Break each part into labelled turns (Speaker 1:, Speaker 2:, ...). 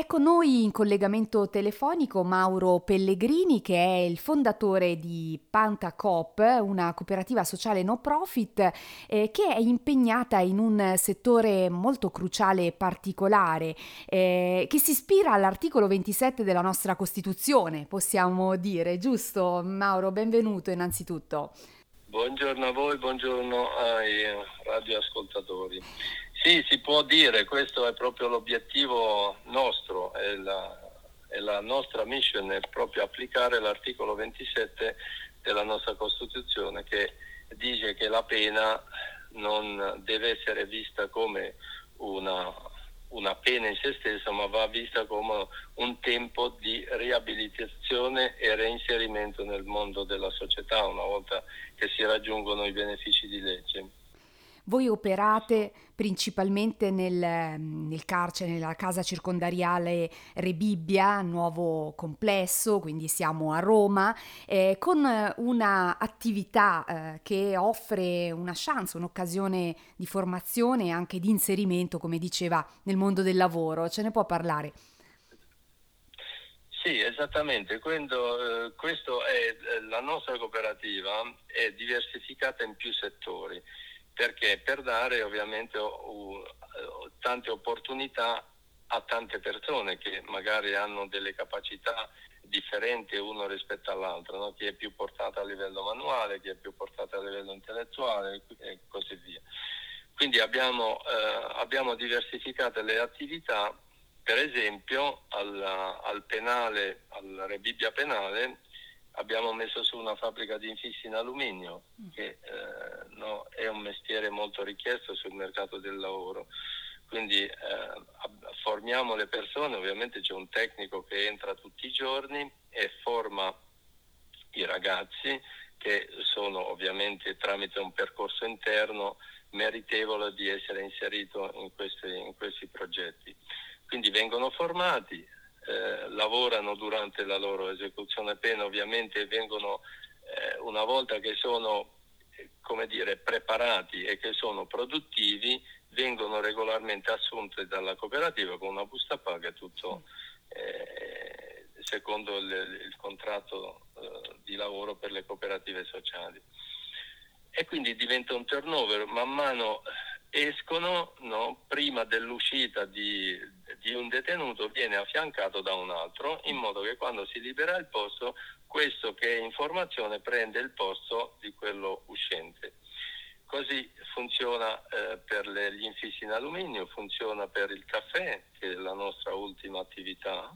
Speaker 1: È con noi in collegamento telefonico Mauro Pellegrini che è il fondatore di Pantacop, una cooperativa sociale no profit eh, che è impegnata in un settore molto cruciale e particolare eh, che si ispira all'articolo 27 della nostra Costituzione, possiamo dire, giusto Mauro? Benvenuto innanzitutto.
Speaker 2: Buongiorno a voi, buongiorno ai radioascoltatori. Sì, si può dire, questo è proprio l'obiettivo nostro, è la, è la nostra mission, è proprio applicare l'articolo 27 della nostra Costituzione che dice che la pena non deve essere vista come una, una pena in se stessa, ma va vista come un tempo di riabilitazione e reinserimento nel mondo della società una volta che si raggiungono i benefici di legge.
Speaker 1: Voi operate principalmente nel, nel, carcere, nella casa circondariale Rebibbia, nuovo complesso, quindi siamo a Roma, eh, con un'attività eh, che offre una chance, un'occasione di formazione e anche di inserimento, come diceva, nel mondo del lavoro. Ce ne può parlare?
Speaker 2: Sì, esattamente. Quando, eh, è, eh, la nostra cooperativa è diversificata in più settori perché per dare ovviamente uh, tante opportunità a tante persone che magari hanno delle capacità differenti uno rispetto all'altro, no? chi è più portato a livello manuale, chi è più portato a livello intellettuale e così via. Quindi abbiamo, eh, abbiamo diversificato le attività, per esempio al, al penale, al Rebibbia penale, abbiamo messo su una fabbrica di infissi in alluminio mm. che eh, no, è un mestiere molto richiesto sul mercato del lavoro. Quindi eh, formiamo le persone, ovviamente c'è un tecnico che entra tutti i giorni e forma i ragazzi che sono ovviamente tramite un percorso interno meritevole di essere inserito in questi, in questi progetti. Quindi vengono formati, eh, lavorano durante la loro esecuzione pena ovviamente vengono eh, una volta che sono come dire, preparati e che sono produttivi vengono regolarmente assunti dalla cooperativa con una busta paga e tutto eh, secondo il, il contratto eh, di lavoro per le cooperative sociali. E quindi diventa un turnover. Man mano escono no, prima dell'uscita di, di, un detenuto viene affiancato da un altro in modo che quando si libera il posto questo che è informazione prende il posto di quello uscente. Così funziona eh, per le, gli infissi in alluminio, funziona per il caffè, che è la nostra ultima attività,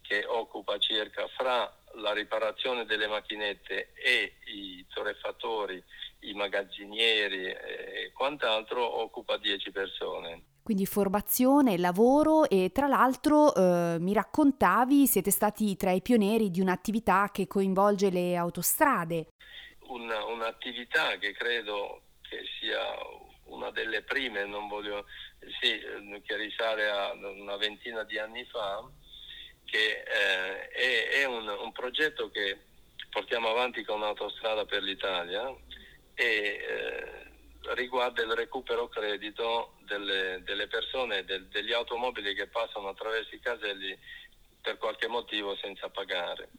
Speaker 2: che occupa circa fra la riparazione delle macchinette e i torrefattori, i magazzinieri e quant'altro, occupa 10 persone.
Speaker 1: Quindi formazione, lavoro e tra l'altro eh, mi raccontavi siete stati tra i pionieri di un'attività che coinvolge le autostrade.
Speaker 2: Una, un'attività che credo che sia una delle prime, non voglio, sì, che risale a una ventina di anni fa, che eh, è, è un, un, progetto che portiamo avanti con Autostrada per l'Italia e eh, riguarda il recupero credito delle, delle persone, del, degli automobili che passano attraverso i caselli per qualche motivo senza pagare.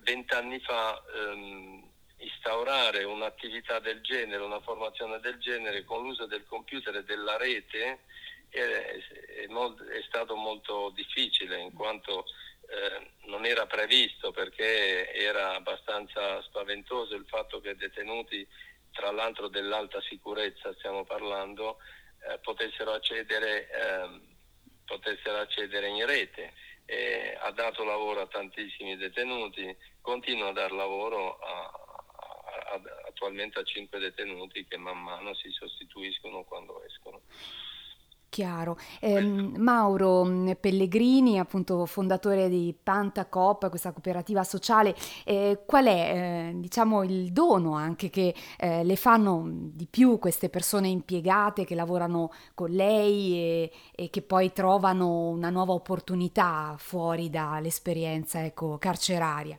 Speaker 2: Vent'anni fa ehm, instaurare un'attività del genere, una formazione del genere con l'uso del computer e della rete è, è, molt, è stato molto difficile in quanto eh, non era previsto perché era abbastanza spaventoso il fatto che detenuti, tra l'altro dell'alta sicurezza stiamo parlando, eh, potessero, accedere, eh, potessero accedere in rete. ha dato lavoro a tantissimi detenuti, continua a dar lavoro a, a, attualmente a cinque detenuti che man mano si sostituiscono quando escono.
Speaker 1: Chiaro. Eh, Mauro mm, Pellegrini, appunto fondatore di Pantacop, questa cooperativa sociale, eh, qual è eh, diciamo il dono anche che eh, le fanno di più queste persone impiegate che lavorano con lei e, e, che poi trovano una nuova opportunità fuori dall'esperienza ecco, carceraria?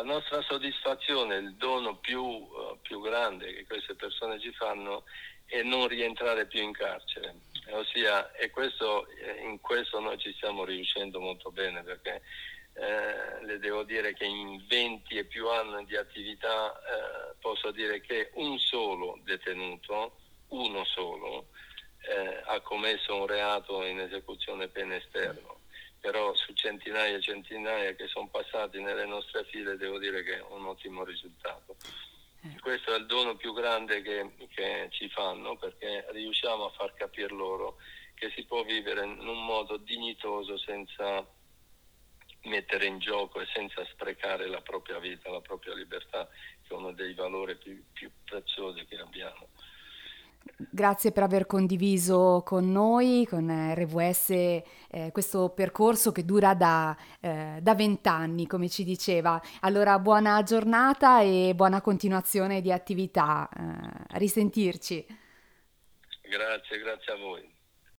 Speaker 2: La nostra soddisfazione, il dono più, uh, più grande che queste persone ci fanno è non rientrare più in carcere ossia, e questo, eh, in questo noi ci stiamo riuscendo molto bene perché eh, le devo dire che in 20 e più anni di attività eh, posso dire che un solo detenuto, uno solo, eh, ha commesso un reato in esecuzione pena esterno. Però su centinaia e centinaia che sono passati nelle nostre file devo dire che è un ottimo risultato. Eh. Questo è il dono più grande che, che ci fanno perché riusciamo a far capire loro che si può vivere in un modo dignitoso senza mettere in gioco e senza sprecare la propria vita, la propria libertà, che è uno dei valori più, più preziosi che abbiamo.
Speaker 1: Grazie per aver condiviso con noi, con RVS, eh, questo percorso che dura da eh, vent'anni, come ci diceva. Allora, buona giornata e buona continuazione di attività. Eh, a risentirci.
Speaker 2: Grazie, grazie a voi.